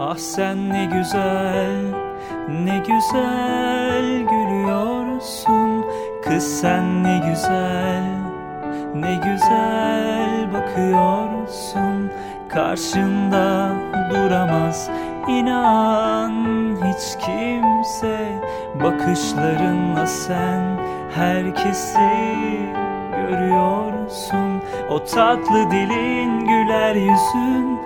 Ah sen ne güzel, ne güzel gülüyorsun. Kız sen ne güzel, ne güzel bakıyorsun. Karşında duramaz inan hiç kimse. Bakışlarınla sen herkesi görüyorsun. O tatlı dilin güler yüzün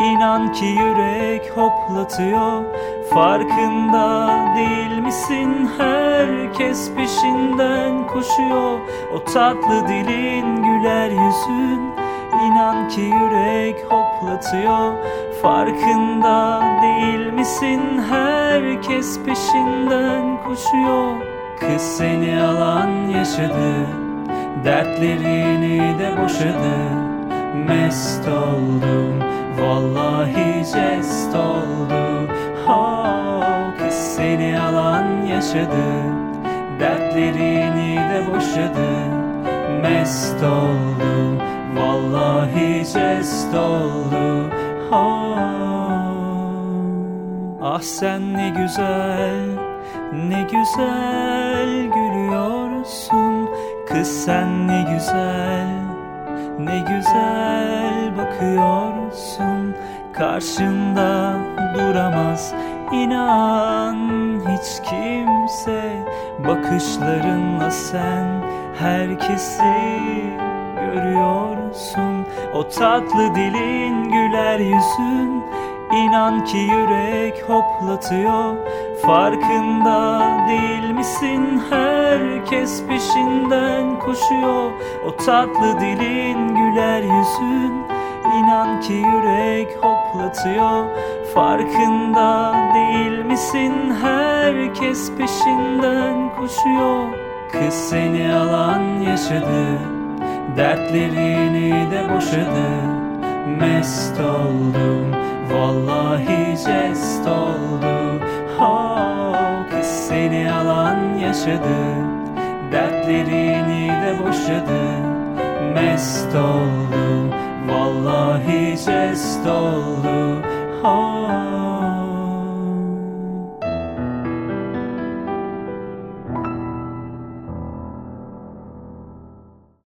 İnan ki yürek hoplatıyor. Farkında değil misin? Herkes peşinden koşuyor. O tatlı dilin güler yüzün. İnan ki yürek hoplatıyor. Farkında değil misin? Herkes peşinden koşuyor. Kız seni alan yaşadı. Dertlerini de boşadı. Mest oldum jest oldu. Oh kız seni alan yaşadı. Dertlerini de boşadı. Mest oldu. Vallahi jest oldu. Oh Ah sen ne güzel Ne güzel gülüyorsun. Kız sen ne güzel Ne güzel bakıyorsun Karşında duramaz. İnan hiç kimse Bakışlarınla sen herkesi görüyorsun. O tatlı dilin güler yüzün İnan ki yürek hoplatıyor. Farkında değil misin? Herkes peşinden koşuyor. O tatlı dilin güler yüzün İnan ki yürek hoplatıyor. Farkında değil misin? Herkes peşinden koşuyor. Kız seni alan yaşadı. Dertlerini de boşadı. Mest oldum. Vallahi jest oldu. Oh kız seni alan yaşadı. Dertlerini de boşadı. Mest oldum Vallahi jest oldu Oh